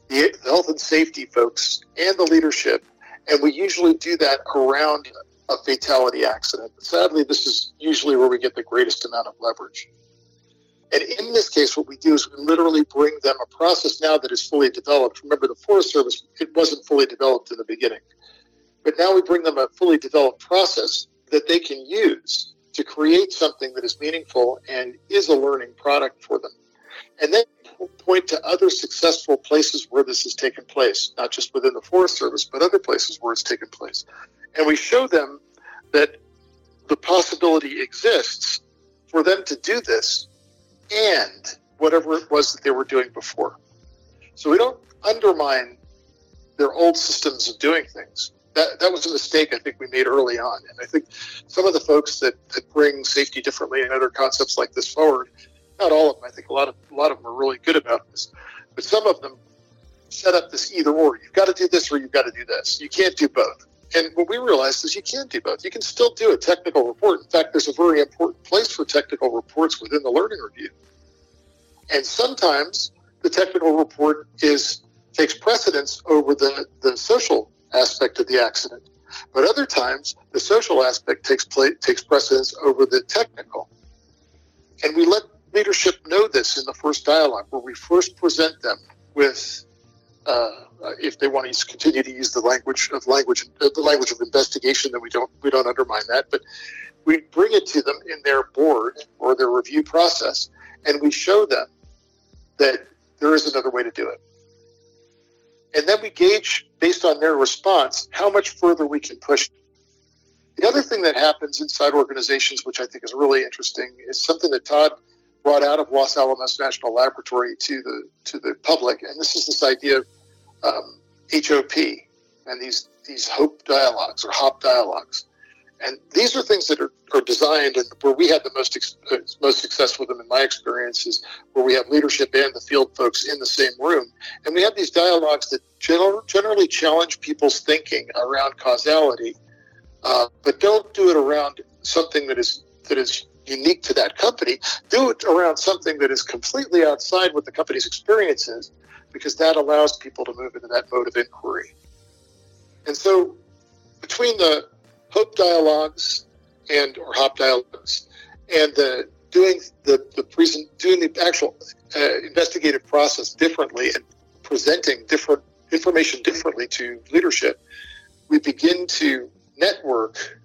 the health and safety folks and the leadership. And we usually do that around a fatality accident. Sadly, this is usually where we get the greatest amount of leverage. And in this case, what we do is we literally bring them a process now that is fully developed. Remember, the Forest Service, it wasn't fully developed in the beginning. But now we bring them a fully developed process that they can use to create something that is meaningful and is a learning product for them. And then point to other successful places where this has taken place, not just within the Forest Service, but other places where it's taken place. And we show them that the possibility exists for them to do this and whatever it was that they were doing before. So we don't undermine their old systems of doing things. That, that was a mistake I think we made early on. And I think some of the folks that, that bring safety differently and other concepts like this forward, not all of them, I think a lot of a lot of them are really good about this. But some of them set up this either or. You've got to do this or you've got to do this. You can't do both. And what we realized is you can do both. You can still do a technical report. In fact, there's a very important place for technical reports within the learning review. And sometimes the technical report is takes precedence over the, the social aspect of the accident. But other times, the social aspect takes play, takes precedence over the technical. And we let leadership know this in the first dialogue, where we first present them with uh, if they want to continue to use the language of language, uh, the language of investigation, then we don't we don't undermine that. But we bring it to them in their board or their review process, and we show them that there is another way to do it. And then we gauge based on their response how much further we can push. The other thing that happens inside organizations, which I think is really interesting, is something that Todd brought out of Los Alamos National Laboratory to the to the public, and this is this idea of um, HOP and these these hope dialogues or HOP dialogues, and these are things that are, are designed and where we had the most ex- uh, most success with them in my experience is where we have leadership and the field folks in the same room, and we have these dialogues that gener- generally challenge people's thinking around causality, uh, but don't do it around something that is that is unique to that company. Do it around something that is completely outside what the company's experience is, because that allows people to move into that mode of inquiry. And so, between the Hope dialogues and or HOP dialogues and the doing the the present doing the actual uh, investigative process differently and presenting different information differently to leadership, we begin to network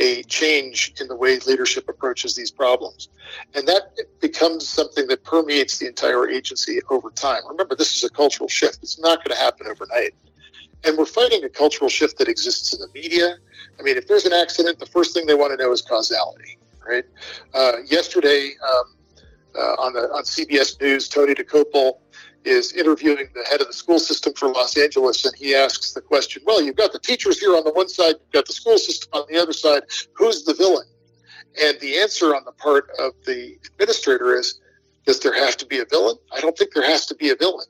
a change in the way leadership approaches these problems. And that becomes something that permeates the entire agency over time. Remember, this is a cultural shift. It's not going to happen overnight. And we're fighting a cultural shift that exists in the media. I mean, if there's an accident, the first thing they want to know is causality, right? Uh, yesterday um, uh, on the on CBS News, Tony Dokoupil is interviewing the head of the school system for Los Angeles, and he asks the question, "Well, you've got the teachers here on the one side, you've got the school system on the other side. Who's the villain?" And the answer on the part of the administrator is, "Does there have to be a villain? I don't think there has to be a villain."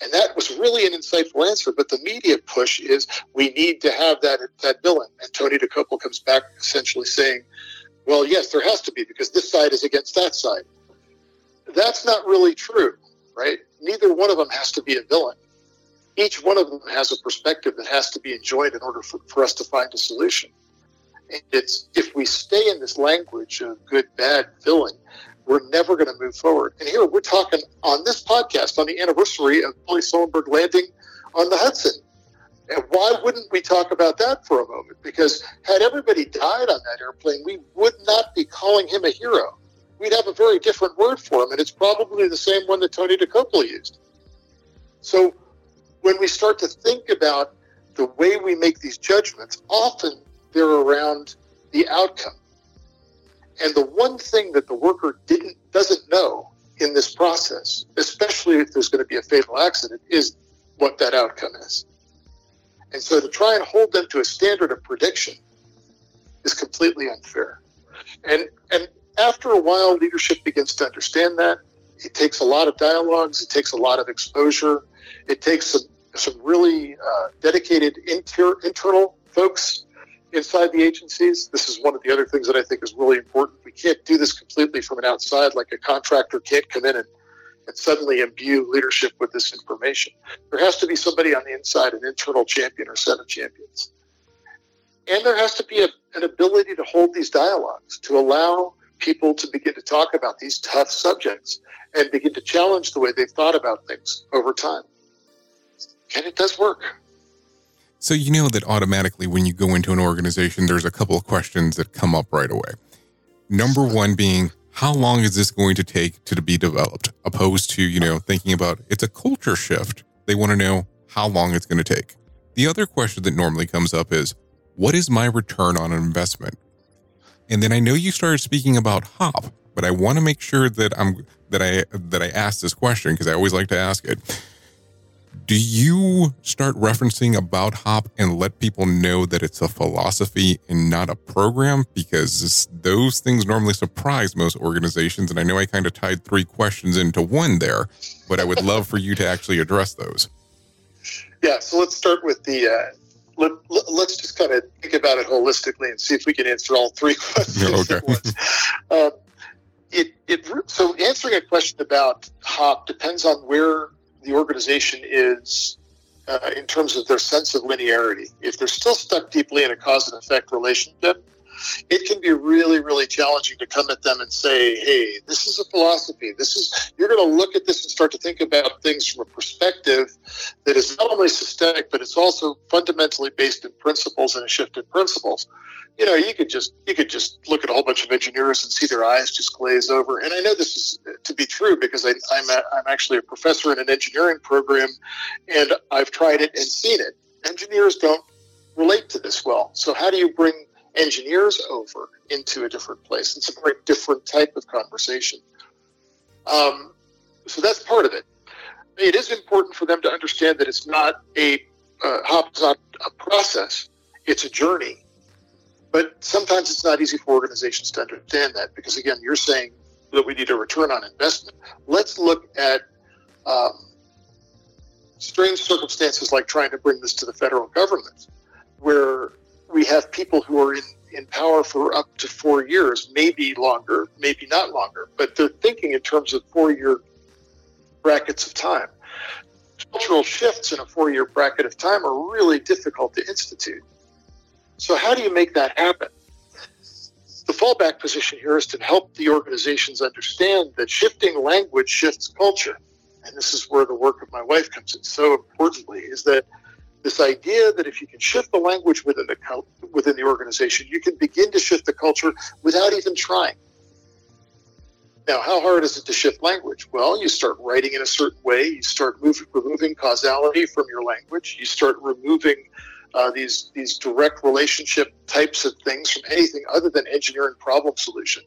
And that was really an insightful answer. But the media push is we need to have that that villain. And Tony Dokoupil comes back essentially saying, "Well, yes, there has to be because this side is against that side." That's not really true, right? Neither one of them has to be a villain. Each one of them has a perspective that has to be enjoyed in order for, for us to find a solution. And it's if we stay in this language of good, bad, villain, we're never going to move forward. And here we're talking on this podcast on the anniversary of Sully Sullenberger landing on the Hudson. And why wouldn't we talk about that for a moment? Because had everybody died on that airplane, we would not be calling him a hero we'd have a very different word for him, and it's probably the same one that Tony Dokoupil used. So when we start to think about the way we make these judgments, often they're around the outcome. And the one thing that the worker didn't doesn't know in this process, especially if there's going to be a fatal accident, is what that outcome is. And so to try and hold them to a standard of prediction is completely unfair. And and after a while, leadership begins to understand that. It takes a lot of dialogues, it takes a lot of exposure, it takes some, some really uh, dedicated inter- internal folks inside the agencies. This is one of the other things that I think is really important. We can't do this completely from an outside, like a contractor can't come in and, and suddenly imbue leadership with this information. There has to be somebody on the inside, an internal champion or set of champions. And there has to be a, an ability to hold these dialogues, to allow people to begin to talk about these tough subjects and begin to challenge the way they've thought about things over time. And it does work.
So, you know that automatically when you go into an organization, there's a couple of questions that come up right away. Number one being, how long is this going to take to be developed? Opposed to, you know, thinking about it's a culture shift. They want to know how long it's going to take. The other question that normally comes up is, what is my return on investment? And then I know you started speaking about HOP, but I want to make sure that I'm that I that I ask this question because I always like to ask it. Do you start referencing about HOP and let people know that it's a philosophy and not a program? Because those things normally surprise most organizations. And I know I kind of tied three questions into one there, but I would love for you to actually address those.
Yeah, so let's start with the uh, let, us just kind of think about it holistically and see if we can answer all three questions okay. at once. Uh, it, it, so answering a question about HOP depends on where the organization is uh, in terms of their sense of linearity. If they're still stuck deeply in a cause and effect relationship, it can be really, really challenging to come at them and say, hey, this is a philosophy. This is, you're going to look at this and start to think about things from a perspective that is not only systemic, but it's also fundamentally based in principles and a shift in principles. You know, you could just you could just look at a whole bunch of engineers and see their eyes just glaze over. And I know this is to be true because I, I'm a, I'm actually a professor in an engineering program, and I've tried it and seen it. Engineers don't relate to this well. So how do you bring engineers over into a different place. It's a very different type of conversation. Um, so that's part of it. It is important for them to understand that it's not a uh, HOP not a process; it's a journey. But sometimes it's not easy for organizations to understand that because, again, you're saying that we need a return on investment. Let's look at um, strange circumstances like trying to bring this to the federal government, where we have people who are in, in power for up to four years, maybe longer, maybe not longer, but they're thinking in terms of four year brackets of time. Cultural shifts in a four year bracket of time are really difficult to institute. So, how do you make that happen? The fallback position here is to help the organizations understand that shifting language shifts culture. And this is where the work of my wife comes in so importantly is that this idea that if you can shift the language within the within the organization, you can begin to shift the culture without even trying. Now, how hard is it to shift language? Well, you start writing in a certain way. You start moving, removing causality from your language. You start removing uh, these these direct relationship types of things from anything other than engineering problem solution.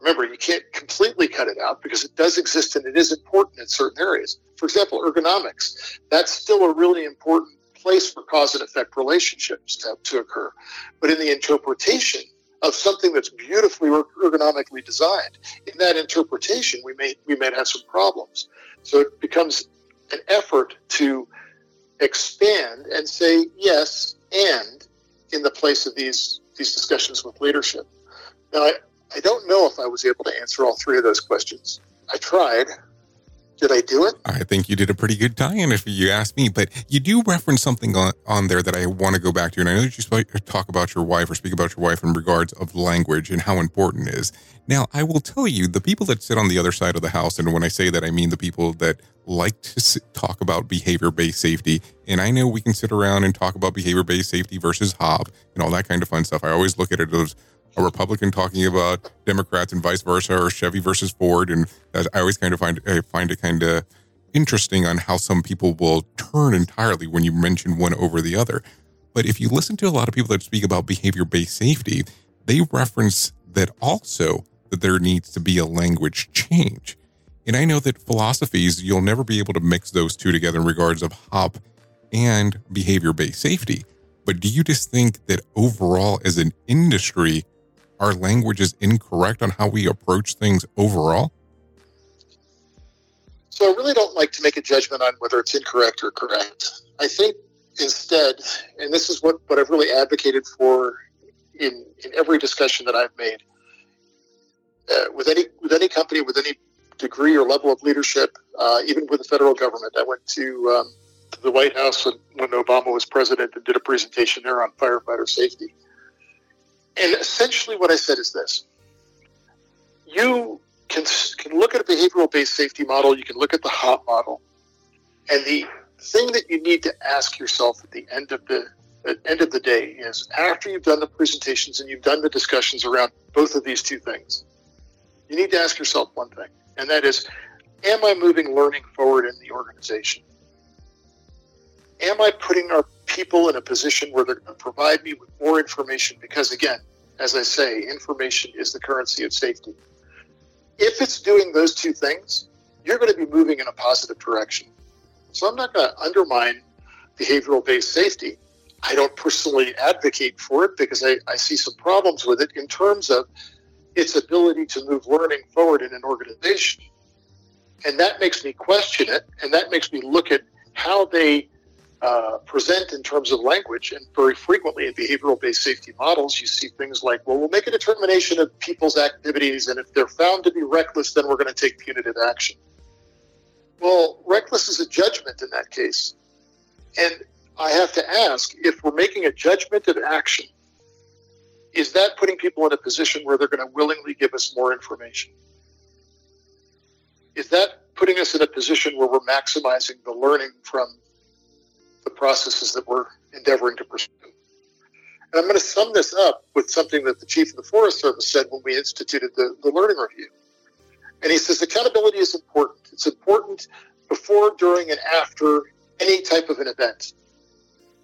Remember, you can't completely cut it out because it does exist and it is important in certain areas. For example, ergonomics. That's still a really important place for cause and effect relationships to, to occur. But in the interpretation of something that's beautifully ergonomically designed, in that interpretation, we may we may have some problems. So it becomes an effort to expand and say yes and in the place of these these discussions with leadership. Now, I, I don't know if I was able to answer all three of those questions. I tried. Did I do it?
I think you did a pretty good tie-in, if you ask me. But you do reference something on, on there that I want to go back to, and I know that you talk about your wife or speak about your wife in regards of language and how important it is. Now, I will tell you, the people that sit on the other side of the house, and when I say that, I mean the people that like to sit, talk about behavior-based safety. And I know we can sit around and talk about behavior-based safety versus HOP and all that kind of fun stuff. I always look at it as a Republican talking about Democrats and vice versa, or Chevy versus Ford, and I always kind of find I find it kind of interesting on how some people will turn entirely when you mention one over the other. But if you listen to a lot of people that speak about behavior-based safety, they reference that also that there needs to be a language change. And I know that philosophies, you'll never be able to mix those two together in regards of HOP and behavior based safety. But do you just think that overall, as an industry, our language is incorrect on how we approach things overall?
So I really don't like to make a judgment on whether it's incorrect or correct. I think instead, and this is what, what I've really advocated for in, in every discussion that I've made, uh, with any with any company with any degree or level of leadership, uh, even with the federal government. I went to, um, to the White House when, when Obama was president and did a presentation there on firefighter safety. And essentially, what I said is this you can, can look at a behavioral based safety model, you can look at the HOP model, and the thing that you need to ask yourself at the end of the end of the day is after you've done the presentations and you've done the discussions around both of these two things, you need to ask yourself one thing, and that is, am I moving learning forward in the organization? Am I putting our people in a position where they're going to provide me with more information? Because again, as I say, information is the currency of safety. If it's doing those two things, you're going to be moving in a positive direction. So I'm not going to undermine behavioral based safety. I don't personally advocate for it because I, I see some problems with it in terms of its ability to move learning forward in an organization. And that makes me question it, and that makes me look at how they uh, present in terms of language. And very frequently in behavioral based safety models, you see things like, well, we'll make a determination of people's activities, and if they're found to be reckless, then we're going to take punitive action. Well, reckless is a judgment in that case. And I have to ask if we're making a judgment of action, is that putting people in a position where they're going to willingly give us more information? Is that putting us in a position where we're maximizing the learning from the processes that we're endeavoring to pursue? And I'm going to sum this up with something that the chief of the Forest Service said when we instituted the, the learning review. And he says accountability is important. It's important before, during, and after any type of an event.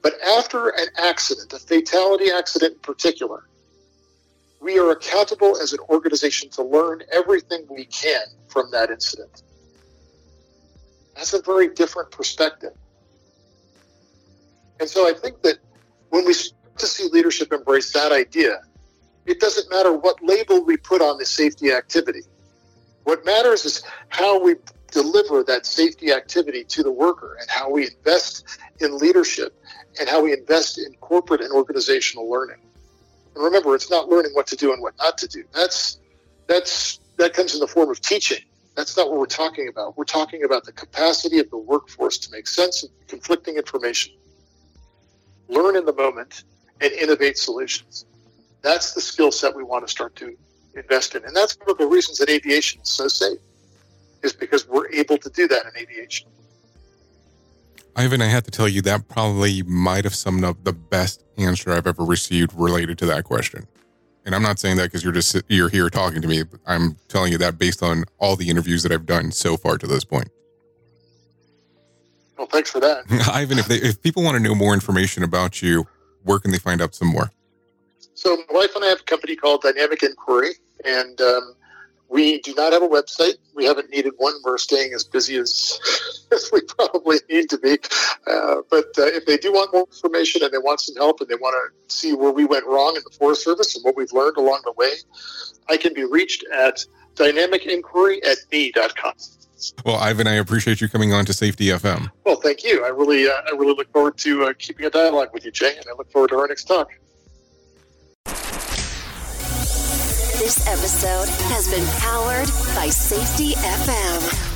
But after an accident, a fatality accident in particular, we are accountable as an organization to learn everything we can from that incident. That's a very different perspective. And so I think that when we start to see leadership embrace that idea, it doesn't matter what label we put on the safety activity. What matters is how we deliver that safety activity to the worker and how we invest in leadership and how we invest in corporate and organizational learning. And remember, it's not learning what to do and what not to do. That's that's that comes in the form of teaching. That's not what we're talking about. We're talking about the capacity of the workforce to make sense of conflicting information, learn in the moment, and innovate solutions. That's the skill set we want to start to invest in. And that's one of the reasons that aviation is so safe, is because we're able to do that in aviation.
Ivan, I have to tell you that probably might have summed up the best answer I've ever received related to that question. And I'm not saying that because you're just you're here talking to me. I'm telling you that based on all the interviews that I've done so far to this point.
Well, thanks for that,
Ivan. If they, if people want to know more information about you, where can they find out some more?
So, my wife and I have a company called Dynamic Inquiry, and um, we do not have a website. We haven't needed one. We're staying as busy as, as we probably need to be. Uh, but uh, if they do want more information and they want some help and they want to see where we went wrong in the Forest Service and what we've learned along the way, I can be reached at dynamicinquiry at me.com.
Well, Ivan, I appreciate you coming on to Safety FM.
Well, thank you. I really, uh, I really look forward to uh, keeping a dialogue with you, Jay, and I look forward to our next talk.
This episode has been powered by Safety FM.